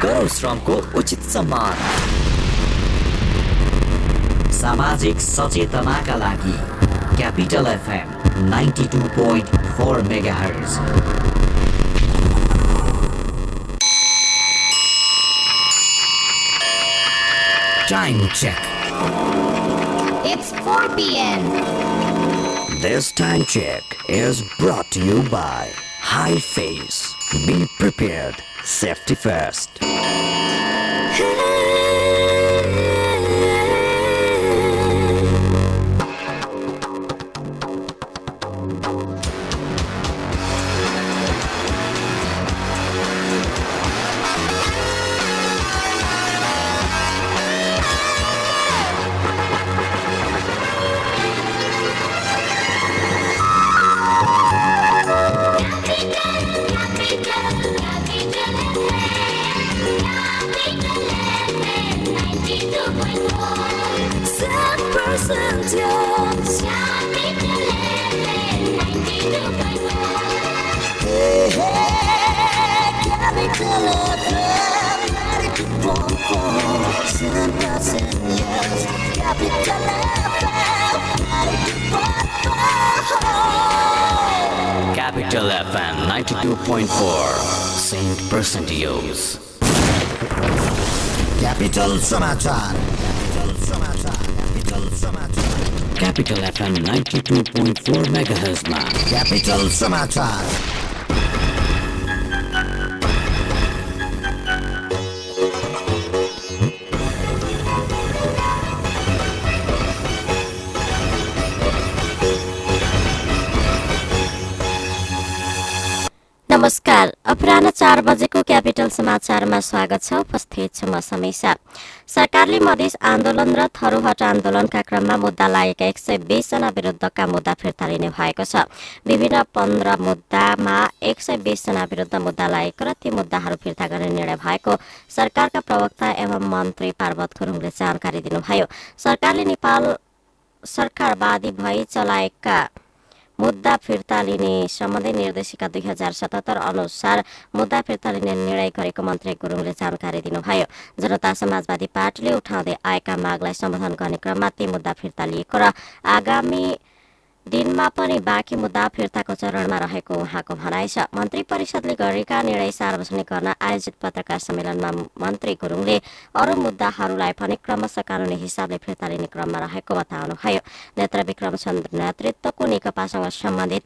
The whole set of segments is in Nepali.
गरौ श्रमको उचित सम्मान सामाजिक सचेतनाका लागि capital FM ninety two point four megahertz Time check. It's 4 p.m. This time check is brought to you by High Face. Be prepared. Safety first. Capital FM 92.4 Saint Percentios. Capital समाचार क्यापिटल समाचार क्यापिटल समाचार Capital FM 92.4 MHz मा क्यापिटल चार बजेको क्यापिटल समाचारमा स्वागत छ। उपस्थित छु म समीक्षा। सरकारले मधेस आन्दोलन र थरोहट आन्दोलनका क्रममा मुद्दा लागेका एक सय बीसजना विरुद्धका मुद्दा फिर्ता लिने भएको छ। विभिन्न पन्ध्र मुद्दामा एक सय बीसजना विरुद्ध मुद्दा लागेको र ती मुद्दाहरू फिर्ता गर्ने निर्णय भएको सरकारका प्रवक्ता एवं मन्त्री पार्वत गुरुङले जानकारी दिनुभयो। सरकारले नेपाल सरकारवादी भई चलाएका मुद्दा फिर्ता लिने सम्बन्धी निर्देशिका दुई हजार सतहत्तर अनुसार मुद्दा फिर्ता लिने निर्णय गरेको मन्त्री गुरुङले जानकारी दिनुभयो। जनता समाजवादी पार्टीले उठाउँदै आएका मागलाई सम्बोधन गर्ने क्रममा ती मुद्दा फिर्ता लिएको र आगामी दिनमा पनि बाँकी मुद्दा फिर्ताको चरणमा रहेको उहाँको भनाइ छ। मन्त्री परिषदले गरेका निर्णय सार्वजनिक गर्न आयोजित पत्रकार सम्मेलनमा मन्त्री गुरुङले अरू मुद्दाहरूलाई पनि क्रमशः कानूनी हिसाबले फिर्ता लिने क्रममा रहेको बताउनुभयो। नेत्र विक्रम चन्द्र नेतृत्वको नेकपासँग सम्बन्धित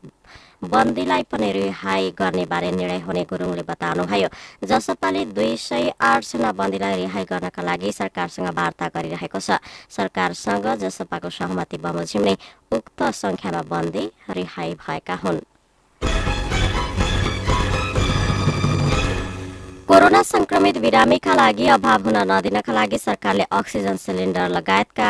बन्दीलाई पनि रिहाई गर्ने बारे निर्णय हुने गुरुङले बताउनुभयो। जसपाले दुई सय आठजना बन्दीलाई रिहाई गर्नका लागि सरकारसँग वार्ता गरिरहेको छ। सरकारसँग जसपाको सहमति बमोजिम नै उक्त संख्यामा बन्दी रिहाई भएका हुन्। कोरोना संक्रमित बिरामीका लागि अभाव हुन नदिनका लागि सरकारले अक्सिजन सिलिन्डर लगायतका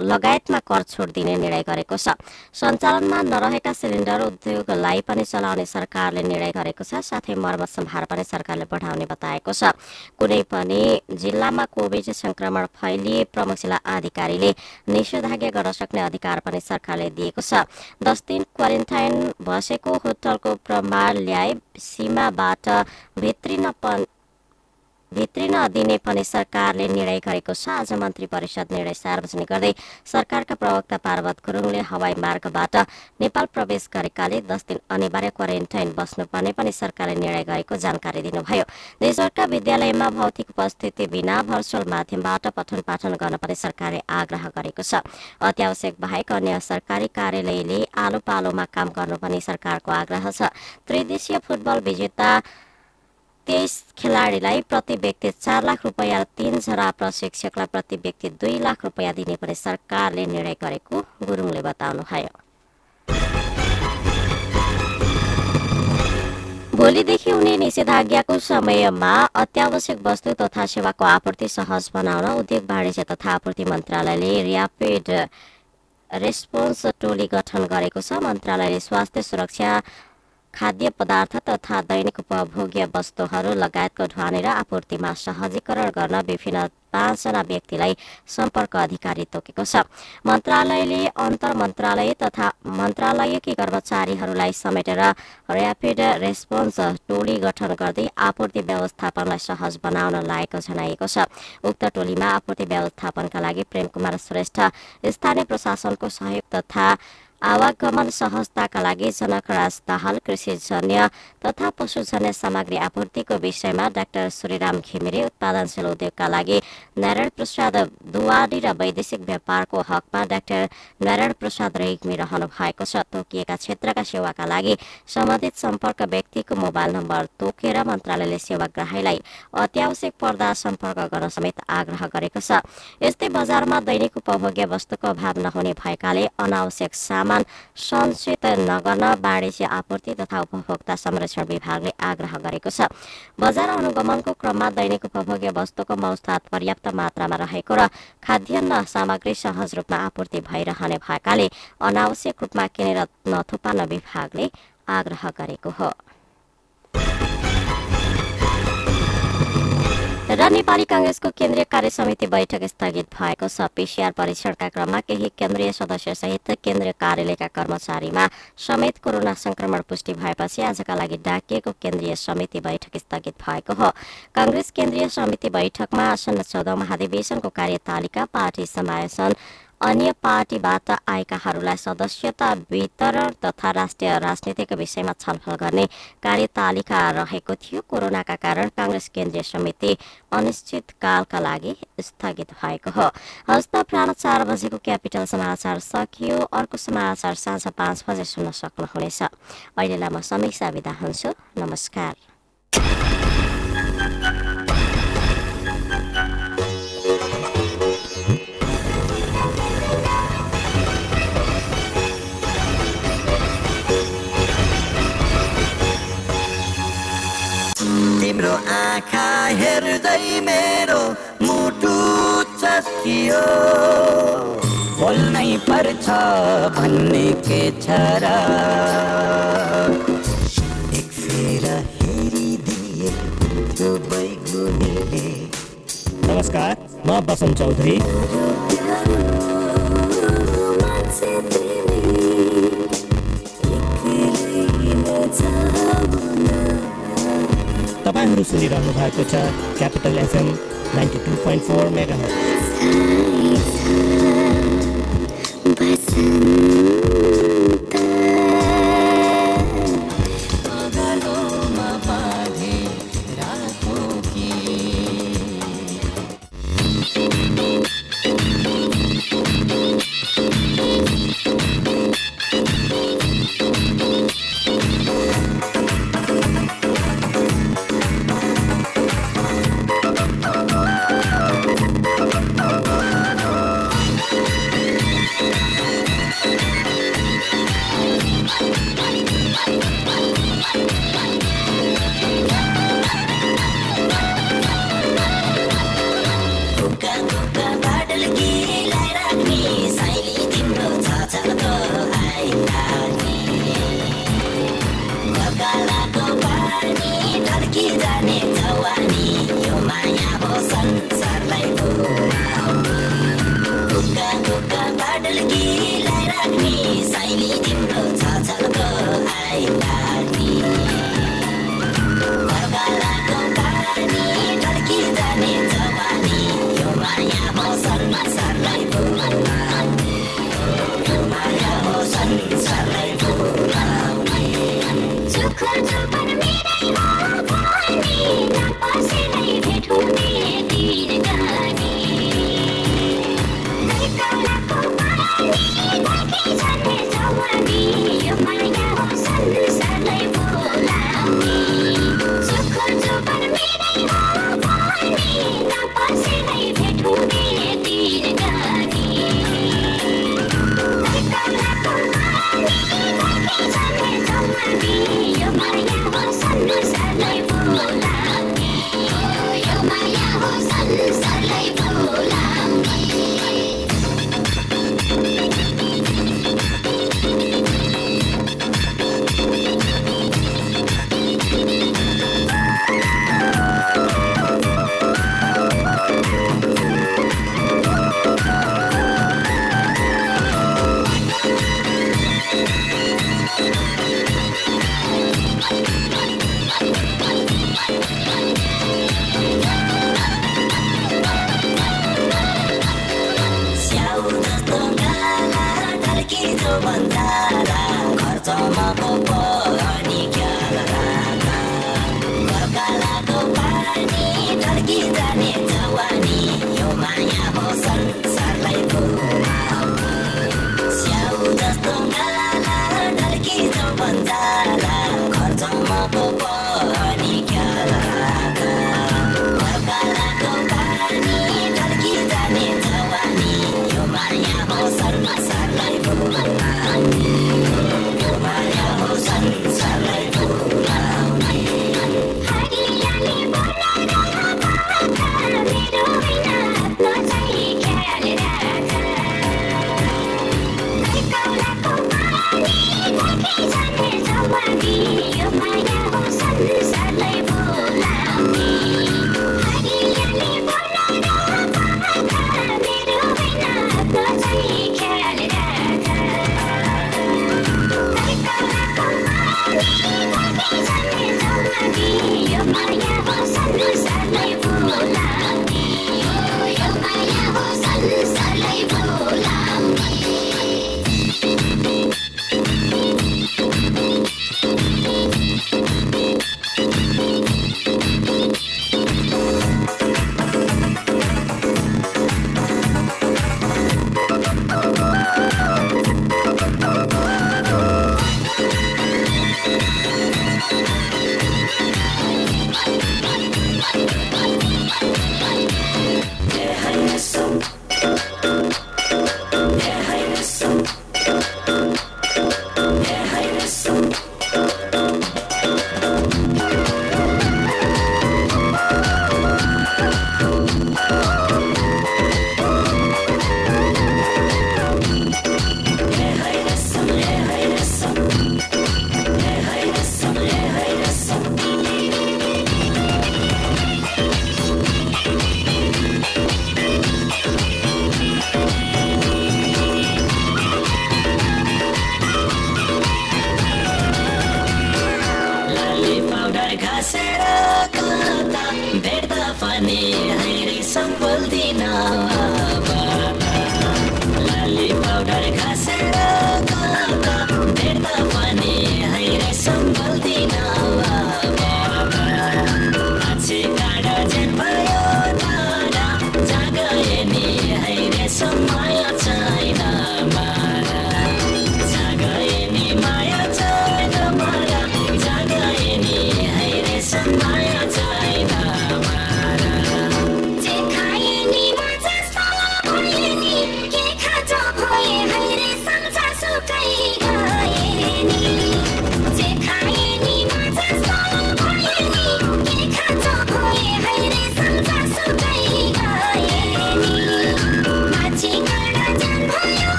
लगायतमा कर छोड दिने निर्णय गरेको छ। सञ्चालनमा नरहेका सिलिन्डर उद्योगलाई पनि चलाउने सरकारले निर्णय गरेको छ साथै मर्मत सम्भार पनि सरकारले बढाउने बताएको छ। कुनै पनि जिल्लामा कोभिड संक्रमण फैलिए प्रमुख जिल्ला अधिकारीले निषेधाज्ञा गर्न सक्ने अधिकार पनि सरकारले दिएको छ। दस दिन क्वारेन्टाइन बसेको होटलको प्रमाण ल्याए सीमाबाट भित्रिन भित्रिन दिने पनि सरकारले निर्णय गरेको छ। आज मन्त्री परिषद निर्णय सार्वजनिक गर्दै सरकारका प्रवक्ता पार्वत गुरुङले हवाई मार्गबाट नेपाल प्रवेश गरेकाले दस दिन अनिवार्य क्वारेन्टाइन बस्नुपर्ने पनि सरकारले निर्णय गरेको जानकारी दिनुभयो। देशभरका विद्यालयमा भौतिक उपस्थिति बिना भर्चुअल माध्यमबाट पठन पाठन गर्न पनि सरकारले आग्रह गरेको छ। अत्यावश्यक बाहेक अन्य सरकारी कार्यालयले आलो पालोमा काम गर्नु पनि सरकारको आग्रह छ। त्रिदेशीय फुटबल विजेता तेइस खेलाडीलाई प्रति व्यक्ति चार लाख रुपियाँ तीनजना प्रशिक्षकलाई प्रति व्यक्ति दुई लाख रुपियाँ दिने पनि सरकारले निर्णय गरेको गुरुङले बताउनुभयो भोलिदेखि हुने निषेधाज्ञाको समयमा अत्यावश्यक वस्तु तथा सेवाको आपूर्ति सहज बनाउन उद्योग वाणिज्य तथा आपूर्ति मन्त्रालयले ऱ्यापिड रेस्पोन्स टोली गठन गरेको छ। मन्त्रालयले स्वास्थ्य सुरक्षा खाद्य पदार्थ तथा दैनिक उपभोग्य वस्तुहरू लगायतको ढुवानी र आपूर्तिमा सहजीकरण गर्न विभिन्न पाँचजना व्यक्तिलाई सम्पर्क अधिकारी तोकेको छ। मन्त्रालयले अन्तर मन्त्रालय तथा मन्त्रालयकी कर्मचारीहरूलाई समेटेर ऱ्यापिड रेस्पोन्स टोली गठन गर्दै आपूर्ति व्यवस्थापनलाई सहज बनाउन लागेको जनाइएको छ। उक्त टोलीमा आपूर्ति व्यवस्थापनका लागि प्रेम कुमार श्रेष्ठ स्थानीय प्रशासनको सहयोग तथा आवागमन सहजताका लागि जनकराज दाहाल कृषिजन्य तथा पशुजन्य सामग्री आपूर्तिको विषयमा डाक्टर श्रीराम घिमिरे उत्पादनशील उद्योगका लागि नारायण प्रसाद दुवाडी र वैदेशिक व्यापारको हकमा डाक्टर नारायण प्रसाद रेग्मी रहनु भएको छ। तोकिएका क्षेत्रका सेवाका लागि सम्बन्धित सम्पर्क व्यक्तिको मोबाइल नम्बर तोकेर मन्त्रालयले सेवाग्राहीलाई अत्यावश्यक पर्दा सम्पर्क गर्न समेत आग्रह गरेको छ। यस्तै बजारमा दैनिक उपभोग्य वस्तुको अभाव नहुने भएकाले अनावश्यक सामान सञ्चित नगर्न वाणिज्य आपूर्ति तथा उपभोक्ता संरक्षण विभागले आग्रह गरेको छ। बजार अनुगमनको क्रममा दैनिक उपभोग्य वस्तुको मौस्ताद पर्याप्त मात्रामा रहेको र खाद्यान्न सामग्री सहज रूपमा आपूर्ति भइरहने भएकाले अनावश्यक रूपमा किनेर नथुपार्न विभागले आग्रह गरेको हो। र नेपाली काङ्ग्रेसको केन्द्रीय कार्य समिति बैठक स्थगित भएको छ। पिसिआर परीक्षणका क्रममा केही केन्द्रीय सदस्य सहित केन्द्रीय कार्यालयका कर्मचारीमा समेत कोरोना संक्रमण पुष्टि भएपछि आजका लागि डाकिएको केन्द्रीय समिति बैठक स्थगित भएको हो। काङ्ग्रेस केन्द्रीय समिति बैठकमा आसन्न चौधौँ महाधिवेशनको कार्यतालिका पार्टी समावेशन अन्य पार्टीबाट आएकाहरूलाई सदस्यता वितरण तथा राष्ट्रिय राजनीतिको विषयमा छलफल गर्ने कार्यतालिका रहेको थियो। कोरोनाका कारण काङ्ग्रेस केन्द्रीय समिति अनिश्चितकालका लागि स्थगित भएको हो। हस्त प्राण चार बजेको क्यापिटल समाचार सकियो। अर्को समाचार साँझ पाँच बजे सुन्न सक्नुहुनेछ। अहिलेलाई म समीक्षा बिदा हुन्छु। नमस्कार। तिम्रो आँखा हेर्दै मेरो मुटु चस्कियो बोल्नै पर्छ भन्ने के छ र एक फेर हेरिदिए त्यो बैगुनीले नमस्कार म बसन्त चौधरी तपाईँहरू सुनिरहनु भएको छ Capital FM ninety two point four mega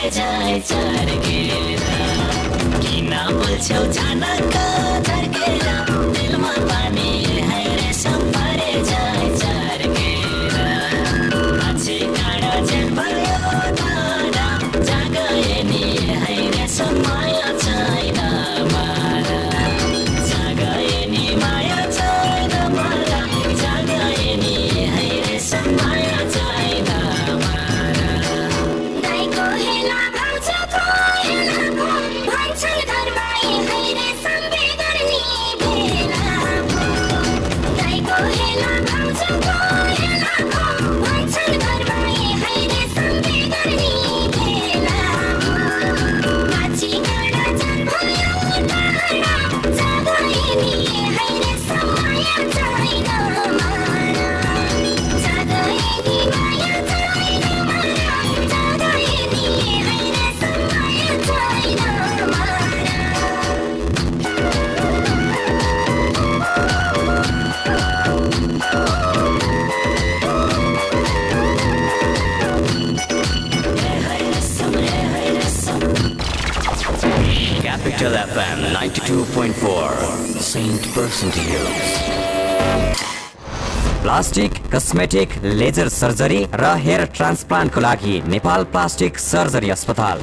सम्परे जाइ चर्केर किन बोल्छौ झर्केर Capital FM 92.4 Saint. Plastic cosmetic laser surgery र हेयर ट्रान्सप्लान्टको लागि नेपाल प्लास्टिक सर्जरी अस्पताल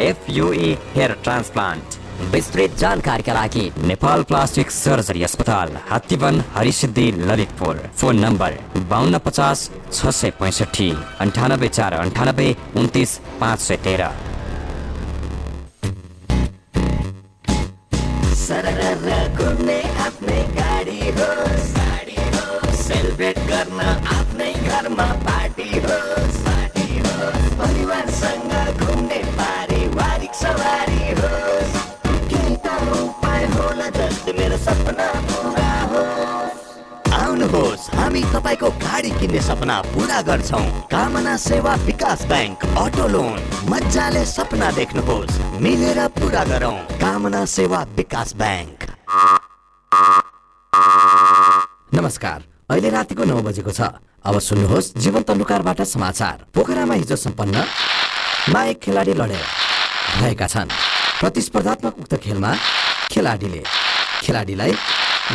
एफयुई हेयर ट्रान्सप्लान्ट विस्तृत जानकारीका लागि नेपाल प्लास्टिक सर्जरी अस्पताल हात्तीवन हरिसिद्धि ललितपुर। फोन नम्बर बाहन्न पचास छ सय पैँसठी अन्ठानब्बे चार अन्ठानब्बे उन्तिस पाँच सय तेह्र। आफ्नै घरमा पार्टी होस् परिवारसँग सवारी होस् केही त उपाय होला जसले मेरो सपना पुरा होस् आउनुहोस् हामी तपाईँको गाडी किन्ने सपना पुरा गर्छौँ। कामना सेवा विकास ब्याङ्क अटो लोन। मजाले सपना देख्नुहोस् मिलेर पुरा गरौँ। कामना सेवा विकास ब्याङ्क नमस्कार अहिले रातिको नौ बजेको छ। अब सुन्नुहोस् जीवन तन्डुकारबाट समाचार। पोखरामा हिजो सम्पन्न मा एक खेलाडी लडेर। भएका छन्। प्रतिस्पर्धात्मक उक्त खेलमा खेलाडीले खेलाडीलाई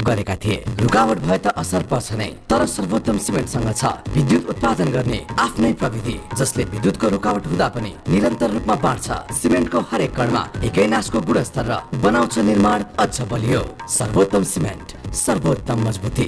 गरेका थिए। रुकावट भए त असर पर्छ नै तर सर्वोत्तम सिमेन्टसँग छ। विद्युत उत्पादन गर्ने आफ्नै प्रविधि जसले विद्युतको रुकावट हुँदा पनि निरन्तर रूपमा बाँड्छ। सिमेन्टको हरेक कणमा एकै नासको गुणस्तर र बनाउँछ निर्माण अझ बलियो। सर्वोत्तम सिमेन्ट सर्वोत्तम मजबुती।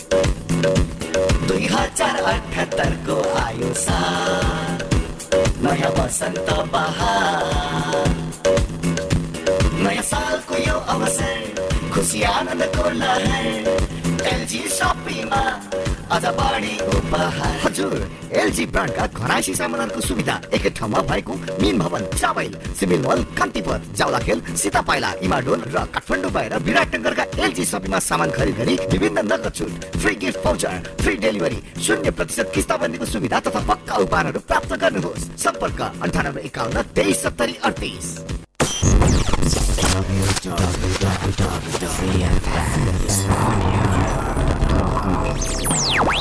दुई हजार अठहत्तरको आयु साल नयाँ वसन्त बहार नयाँ सालको यो अवसर खुसी आनन्दको लहर। एलजी सपिङमा अझ बढी उपहार हजुर एलजी ब्रान्डका घराइसी सामानहरूको सुविधा एकै ठाउँमा भएको Min Bhawan civil mall Kantipur Jawalakhel Sitapaila Imadol र काठमाडौँ भएर विराटनगरका एलजी सपिङमा सामान खरिद गरी विभिन्न नगद छुट free gift voucher free delivery शून्य प्रतिशत किस्ताबन्दीको सुविधा तथा पक्का उपहारहरू प्राप्त गर्नुहोस् सम्पर्क अन्ठानब्बे एकाउन्न तेइस सत्तरी अडतिस किन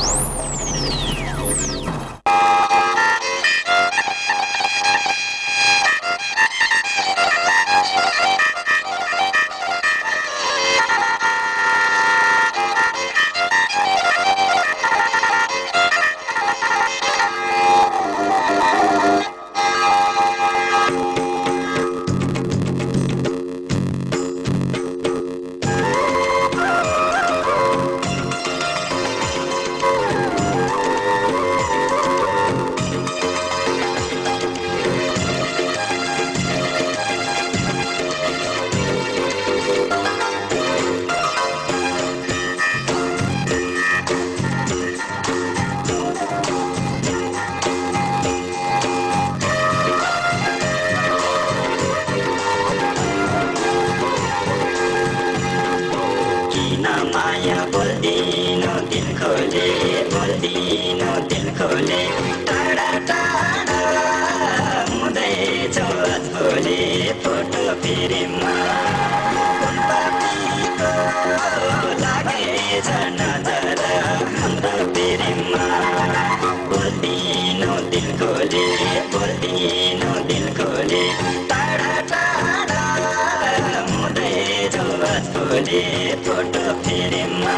അവനെ തൊട്ടു തിരിമാ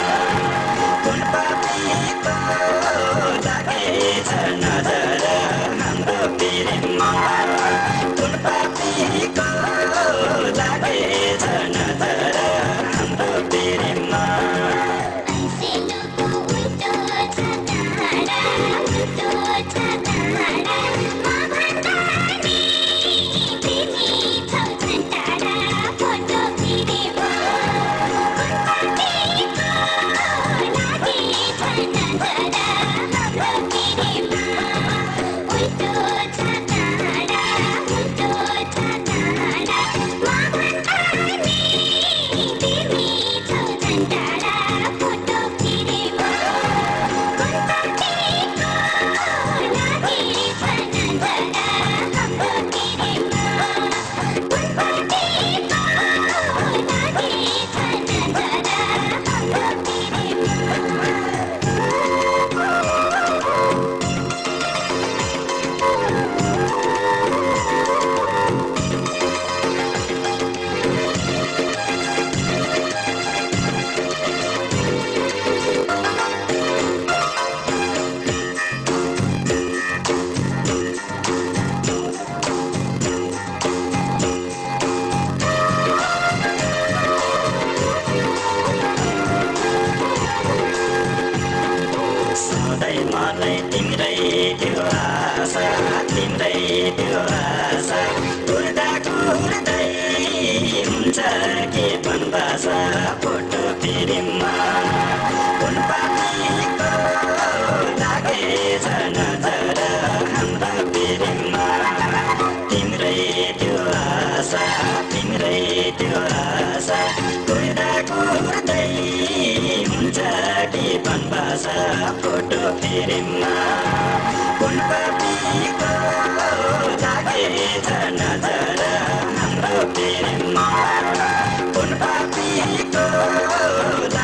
बाजा फोटो तिरिममा फुलपातीको लागे हाम्रो पिरिममा तिम्रै त्यो आशा तिम्रै त्यो आशा कुर्दा हुन्छ कि भाषा फोटो तिरिममा फुलपातीको लागे हाम्रो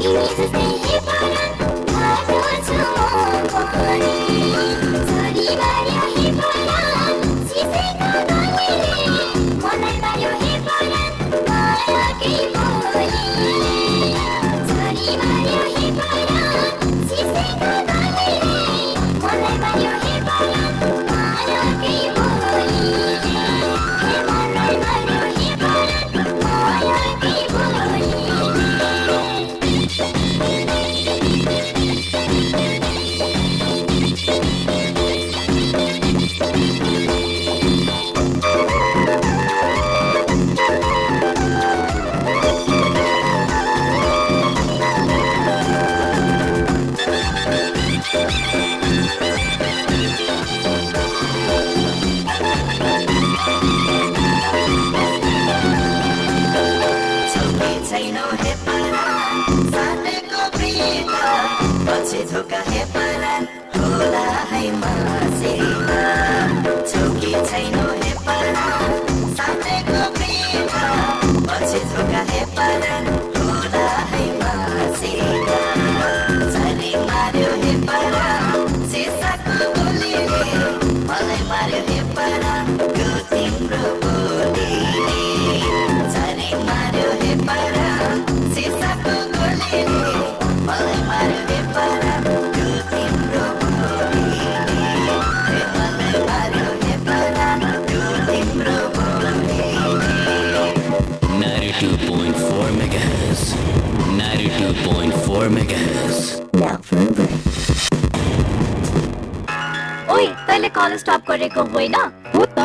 तिमी जस्तै हे परान छैनौ 92.4 megahertz. ओइ तैँले कलेज स्टप गरेको होइन? हो त।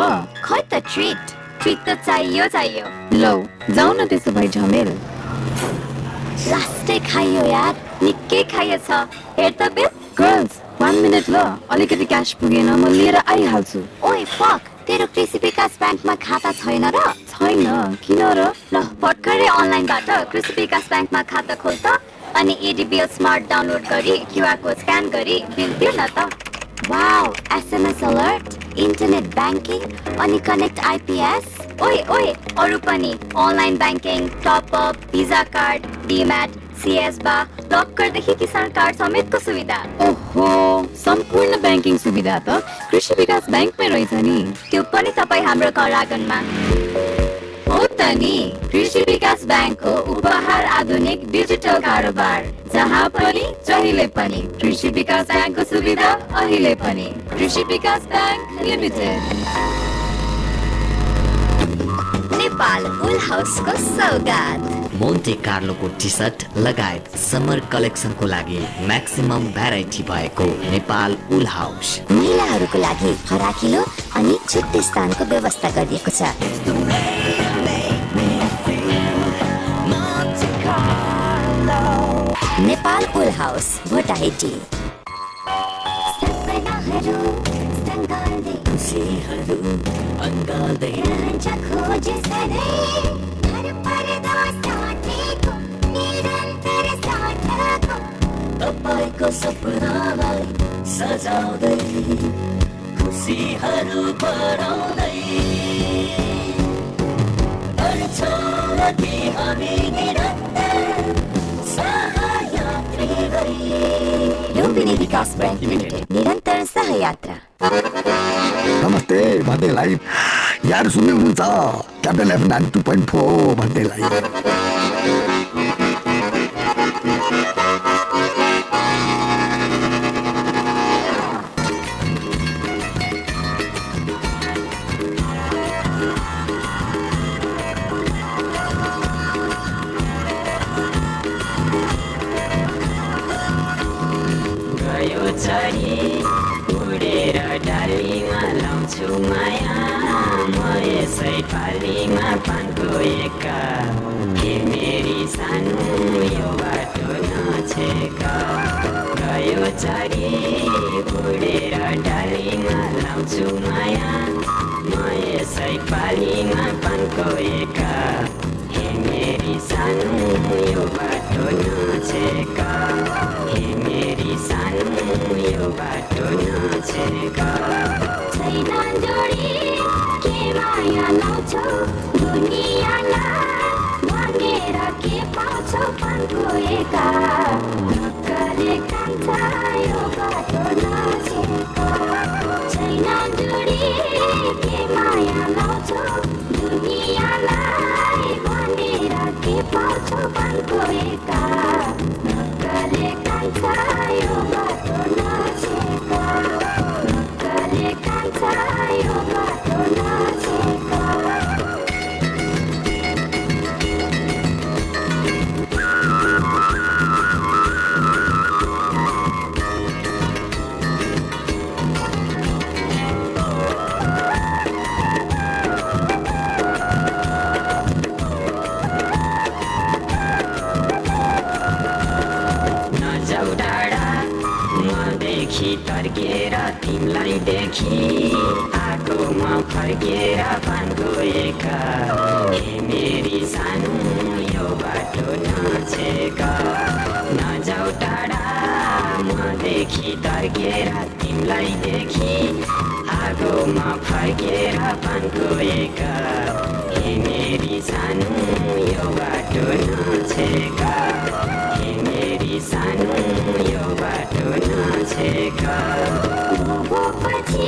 खै त ट्रिट ट्रिट त चाहियो चाहियो। लौ जाऊ न त्यसो भए झमेल। लास्टै खाइयो यार। निकै खाइएछ हेर त बिल। गर्ल्स वान मिनट ल। अलिकति क्यास पुगेन म लिएर आइहाल्छु। ओइ फक तेरो कृषि विकास ब्याङ्कमा खाता छैन र? छैन। किन र? ल भर्खरै अनलाइनबाट कृषि विकास ब्याङ्कमा खाता खोल त। अनि एडिबिएल स्मार्ट डाउनलोड गरी क्युआर कोड स्क्यान गरी बिल तिर्न त। Wow SMS alert internet banking अनि कनेक्ट आइपिएस ओइ ओइ अरू पनि online banking top up Visa card demat सिएस बा लकरदेखि किसान कार्ड समेतको सुविधा। ओहो सम्पूर्ण ब्याङ्किङ सुविधा त कृषि विकास ब्याङ्कमै रहेछ नि। त्यो पनि तपाईँ हाम्रो घर आँगनमा हो त नि कृषि विकास ब्याङ्कको उपहार आधुनिक डिजिटल कारोबार जहाँ पनि जहिले पनि कृषि विकास ब्याङ्कको सुविधा अहिले पनि। Krishi Bikas bank limited. Nepal full हाउसको सौगात। मोन्टे कार्लोको टी सर्ट लगायत समर कलेक्सनको लागि म्याक्सिमम भेराइटी भएको नेपाल उल हाउस। महिलाहरूको लागि फराकिलो अनि छुट्टै स्थानको व्यवस्था गरिएको छ। पर्दा साथीको निरन्तर साथको तपाईँको सपनालाई सजाउँदै खुसीहरू बढाउँदै गर्छौँ अघि हामी निरन्तर सहयात्री भई लुम्बिनी विकास लिमिटेड निरन्तर सहयात्रा नमस्ते भन्दैलाई यार सुन्नु हुनुहुन्छ Capital F nine two point four भन्दैलाई चरी उडेर डालीमा लाउँछु माया। म यसै पालीमा पानको एका। हे मेरी सानो यो बाटो नछेका। गयो चरी। उडेर डालीमा लाउँछु माया। म यसै पालीमा पानको एका। मेरी बाटो नछेका मेरी सानो बाटो नछेका छैन जोडी के माया लाउँछौ बाटो नछेका छैन जोडी के माया के आगोमा फर्केर पान गएका हे मेरी सानो यो बाटो नछेका नजाउ टाढा मदेखि तर्केर तिमीलाई देखि आगोमा फर्केर पान गएका हे मेरी सानो यो बाटो मेरी सानो यो बाटो नछेका पछि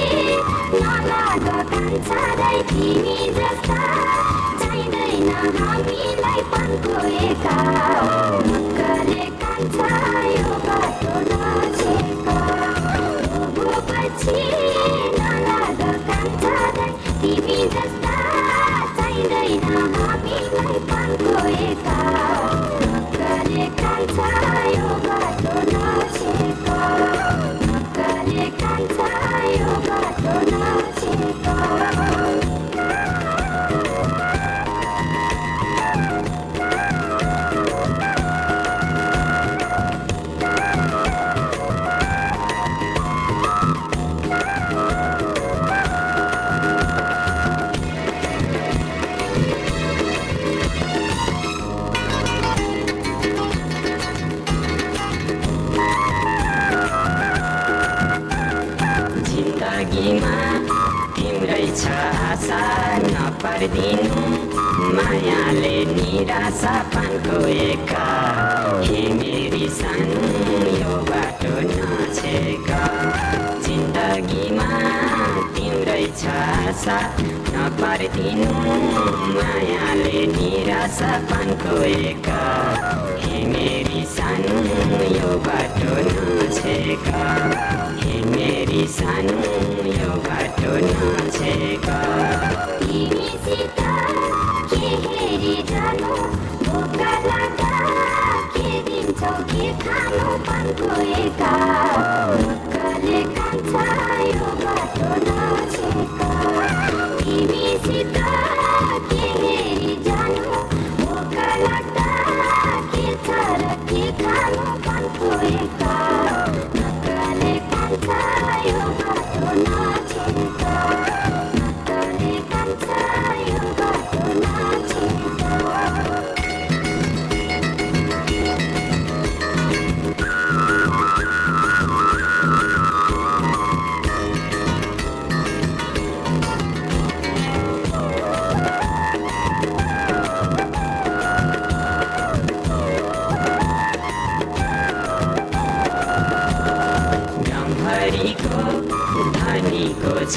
नलाग कान्छालाई तिमी जस्ता चाहिँदैन हामीलाई पनको बाटो नछेका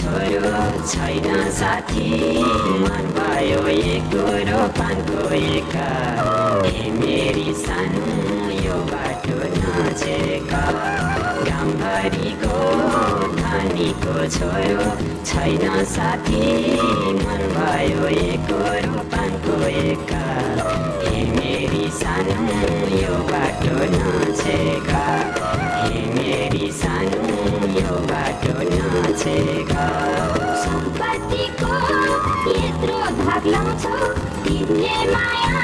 छोरो छैन साथी मन भयो एक रोपानको एक हे मेरी सानो यो बाटो नछेका गाउँभरिको धनीको छोरो छैन साथी मन भयो एक एक हे मेरी सानो यो बाटो नछेका हे मेरी सानो यो बाटो नछेका सम्पत्तिको यत्रो भाग लाउँछौ तिमीले माया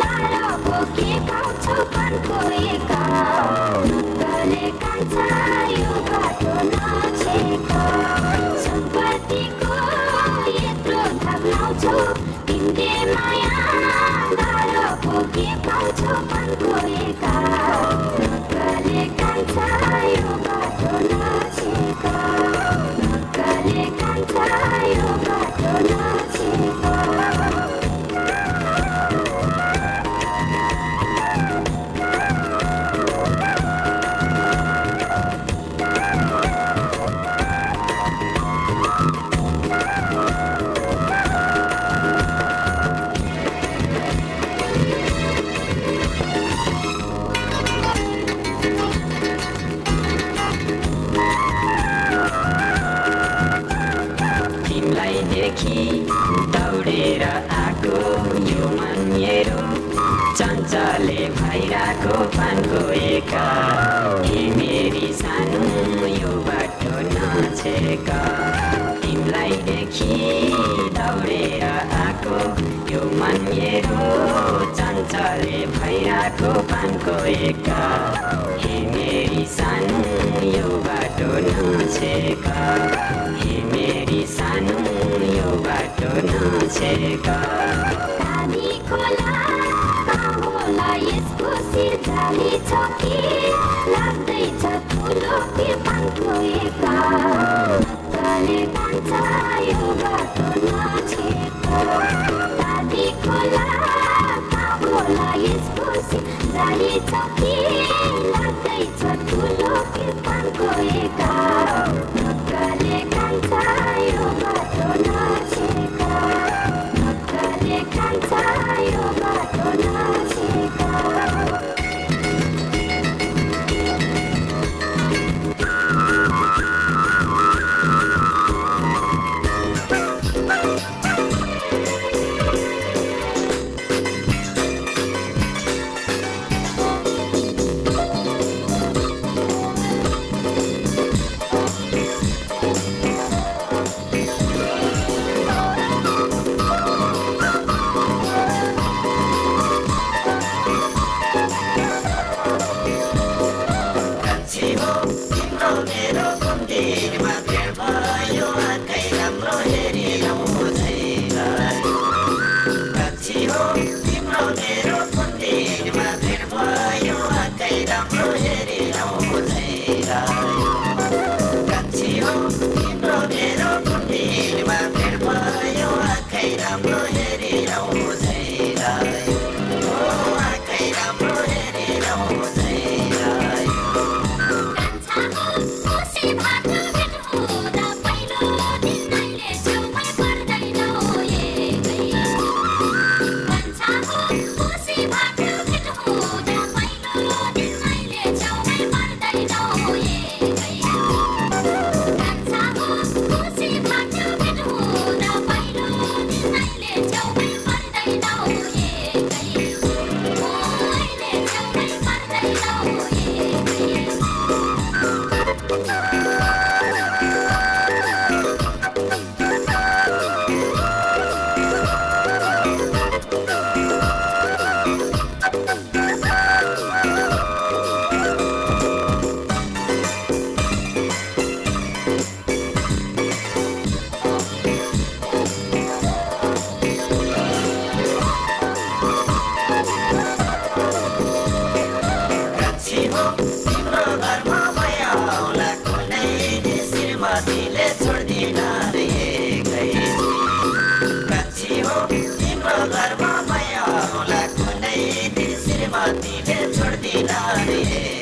लाडको के पाउँछौ पनको एका ढुक्कले कान्छ यो बाटो नछेक सम्पत्तिको लाउँछौ तिमीले माया के पाउँछौ पनको एका ढुक्कले कान्छ यो बाटो नछेक ढुक्कले कान्छ यो बाटो देखि दौडेर आएको यो मन मेरो चञ्चले भइरहेको पानको एका। मेरी सानो यो बाटो नछेक तिमीलाई देखि दौडेर आएको यो मन मेरो चञ्चले भइरहेको पानको एका मेरी सानो यो बाटो नछेक सानो यो बाटो नछेक काली खोला होला यसको शिर जाली छ कि लाग्दैछ ठुलो कृपाको एका ढुक्कले कान्छ यो बाटो नछेक काली खोला लाग्दैछ ठुलो कृपाको एका ढुक्कले कान्छ यो बाटो नछेक ढुक्कले कान्छ यो बाटो नछेक तिमीले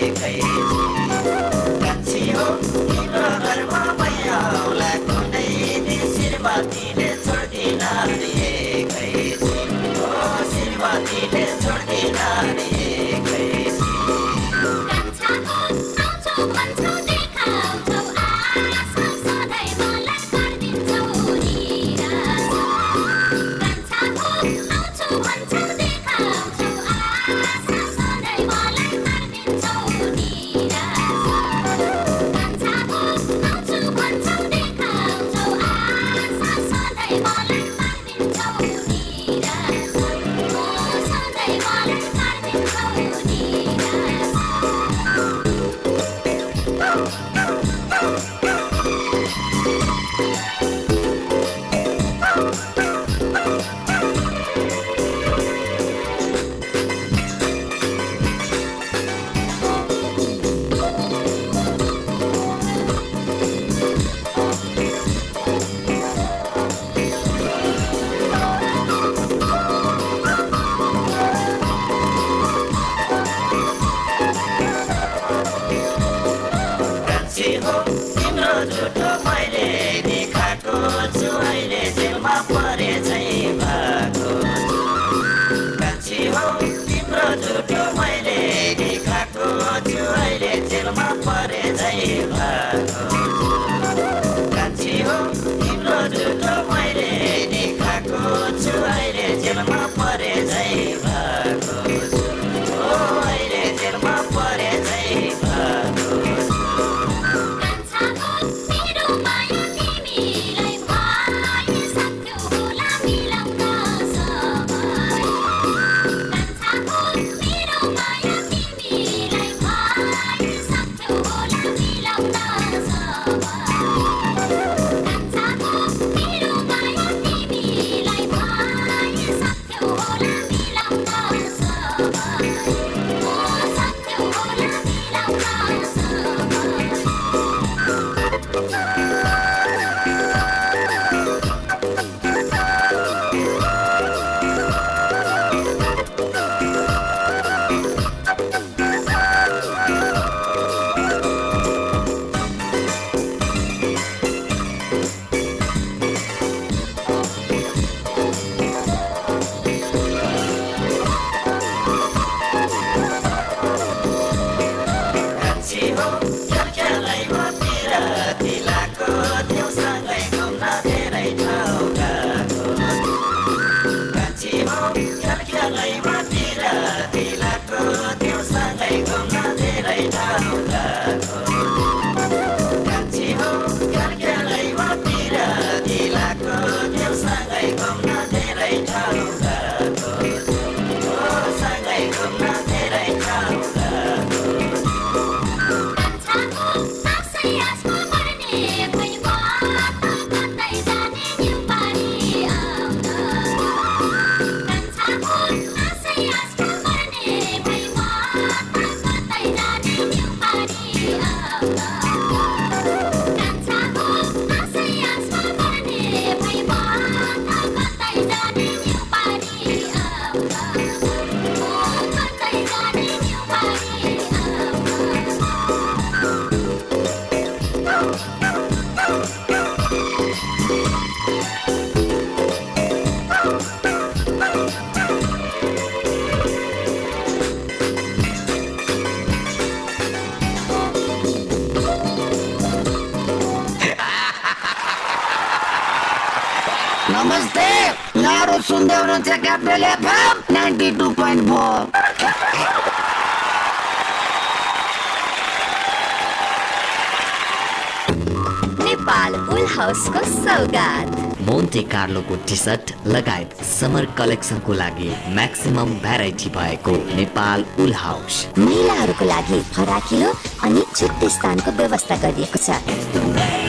छोड्दिन रे सुन्दै हुनुहुन्छ Capital FM ninety two point four Nepal full हाउसको सौगात मोन्टे कार्लोको टी सर्ट लगायत समर कलेक्सनको लागि म्याक्सिमम भेराइटी भएको नेपाल उल हाउस महिलाहरूको लागि फराकिलो अनि छुट्टै स्थानको व्यवस्था गरिएको छ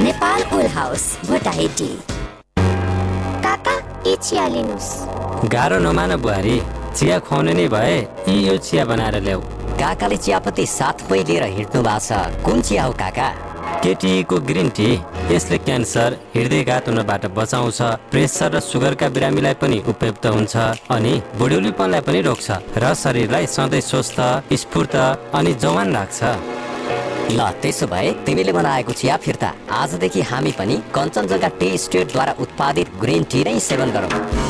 नेपाल उल हाउस भोटाहेटी काका यी चिया लिनुहोस्। गाह्रो नमान बुहारी चिया खुवाउने नै भए यी यो चिया बनाएर ल्याऊ। काकाले चियापत्ती साथमै लिएर हिँड्नु भएको छ। कुन चिया हो काका? केटीको ग्रिन टी यसले क्यान्सर हृदयघात हुनबाट बचाउँछ प्रेसर र सुगरका बिरामीलाई पनि उपयुक्त हुन्छ अनि बुढ्यौलीपनलाई पनि रोक्छ र शरीरलाई सधैँ स्वस्थ स्फूर्त अनि जवान राख्छ। ल त्यसो भए तिमीले बनाएको चिया फिर्ता आजदेखि हामी पनि कञ्चनजङ्घा टी स्टेटद्वारा उत्पादित ग्रिन टी नै सेवन गरौँ।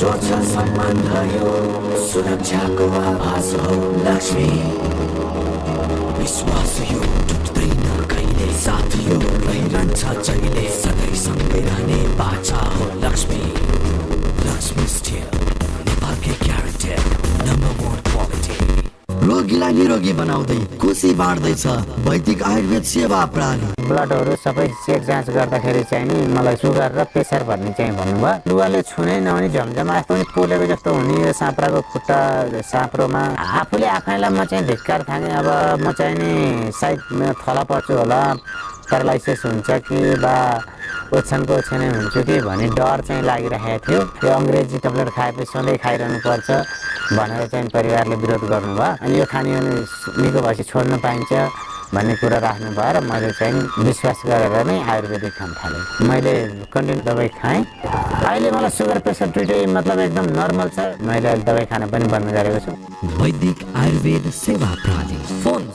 छ सम्बन्ध यो सुरक्षाको आभास हो लक्ष्मी। विश्वास यो टुट्दैन कहिले साथ यो रहिरहन्छ जहिले सधैँ सँगै रहने बाछा हो लक्ष्मी। लक्ष्मी स्टिल नेपालकै क्यारेक्टर नम्बर वान रोगीलाई निरोगी बनाउँदै खुसी बाँड्दैछ। वैदिक आयुर्वेद सेवा प्रणाली ब्लडहरू सबै चेक जाँच गर्दाखेरि चाहिँ नि मलाई सुगर र प्रेसर भन्ने चाहिँ भन्नुभयो। लुगाले छुनै नहुने झमझमा यस्तो पनि पोलेको जस्तो हुने यो साँप्राको खुट्टा साँप्रोमा। आफूले आफैलाई म चाहिँ धिक्कार थालेँ अब म चाहिँ नि सायद थला पर्छु होला। प्यारालाइसिस हुन्छ कि बा ओछ्यानको ओछ्यानै हुन्छु कि? भन्ने डर चाहिँ लागिरहेको थियो। यो अङ्ग्रेजी ट्याब्लेट खाएपछि सधैँ खाइरहनु पर्छ भनेर चाहिँ परिवारले विरोध गर्नुभयो। अनि यो खाने निको भएपछि छोड्न पाइन्छ भन्ने कुरा राख्नु भयो र मैले चाहिँ विश्वास गरेर नै आयुर्वेदिक खान थालेँ। मैले कन्टिन्यू दबाई खाएँ। अहिले मलाई सुगर प्रेसर दुइटै मतलब एकदम नर्मल छ। मैले अहिले दबाई खान पनि बन्द गरेको छु। वैदिक आयुर्वेद सेवा प्रणाली।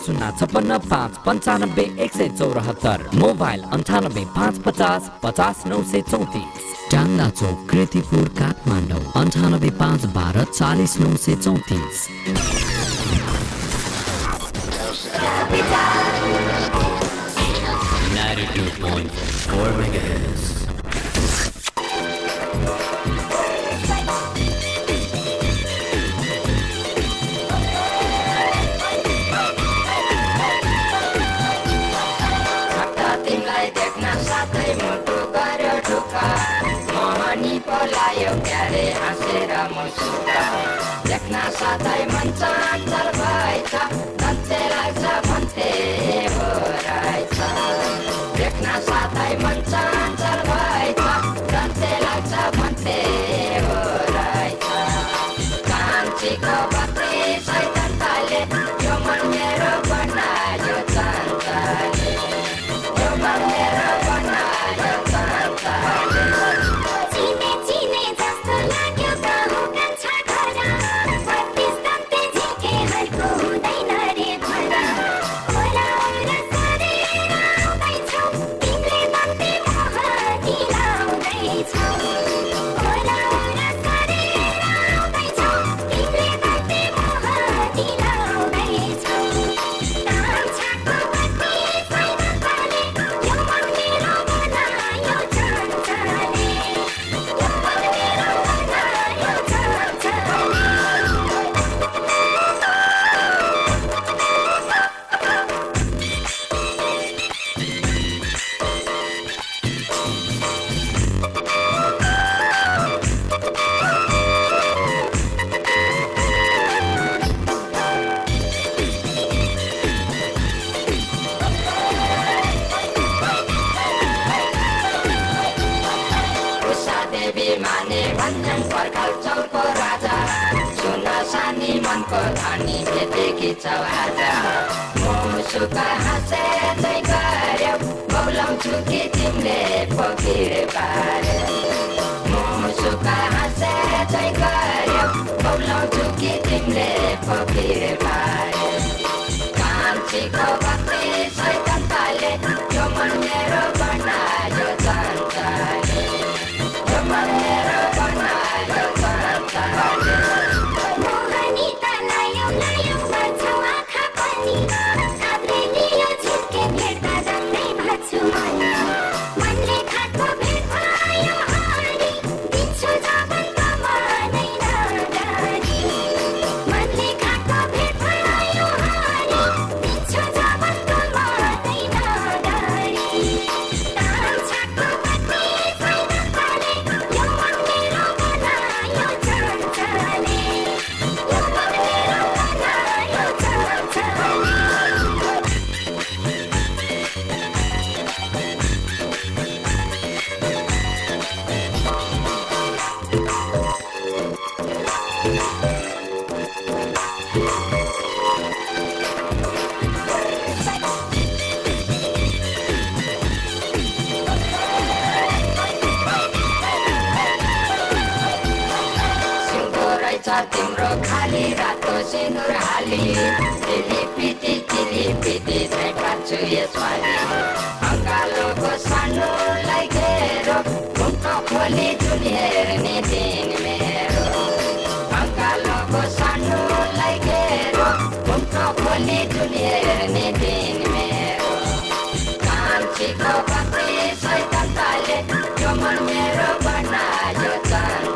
शून्य छप्पन्न पाँच पन्चानब्बे एक सय चौरात्तर। मोबाइल अन्ठानब्बे पाँच पचास पचास नौ सय चौतिस। टाङ्गा चौक कृतिपुर काठमाडौँ। अन्ठानब्बे पाँच बाह्र चालिस नौ सय चौतिस। 92.4 megahertz. पलायो क्यारे हाँसेर मुसुक देख्न साथै मन चाँचर भएछ छौ आज मुसुका हाँसे चाहिँ छ तिम्रो खाली रातो सिन्दुर हाली चिलिपिटी चिलिपिटी चाहिँ पाछु यसपालि अङ्गालोको सानोलाई घेरो मुख खोली हेर्ने दिन मेरो अङ्गालोको सानोलाई घेरो मुख खोली हेर्ने दिन मेरो कान्छीको मेरो बनायो चाँद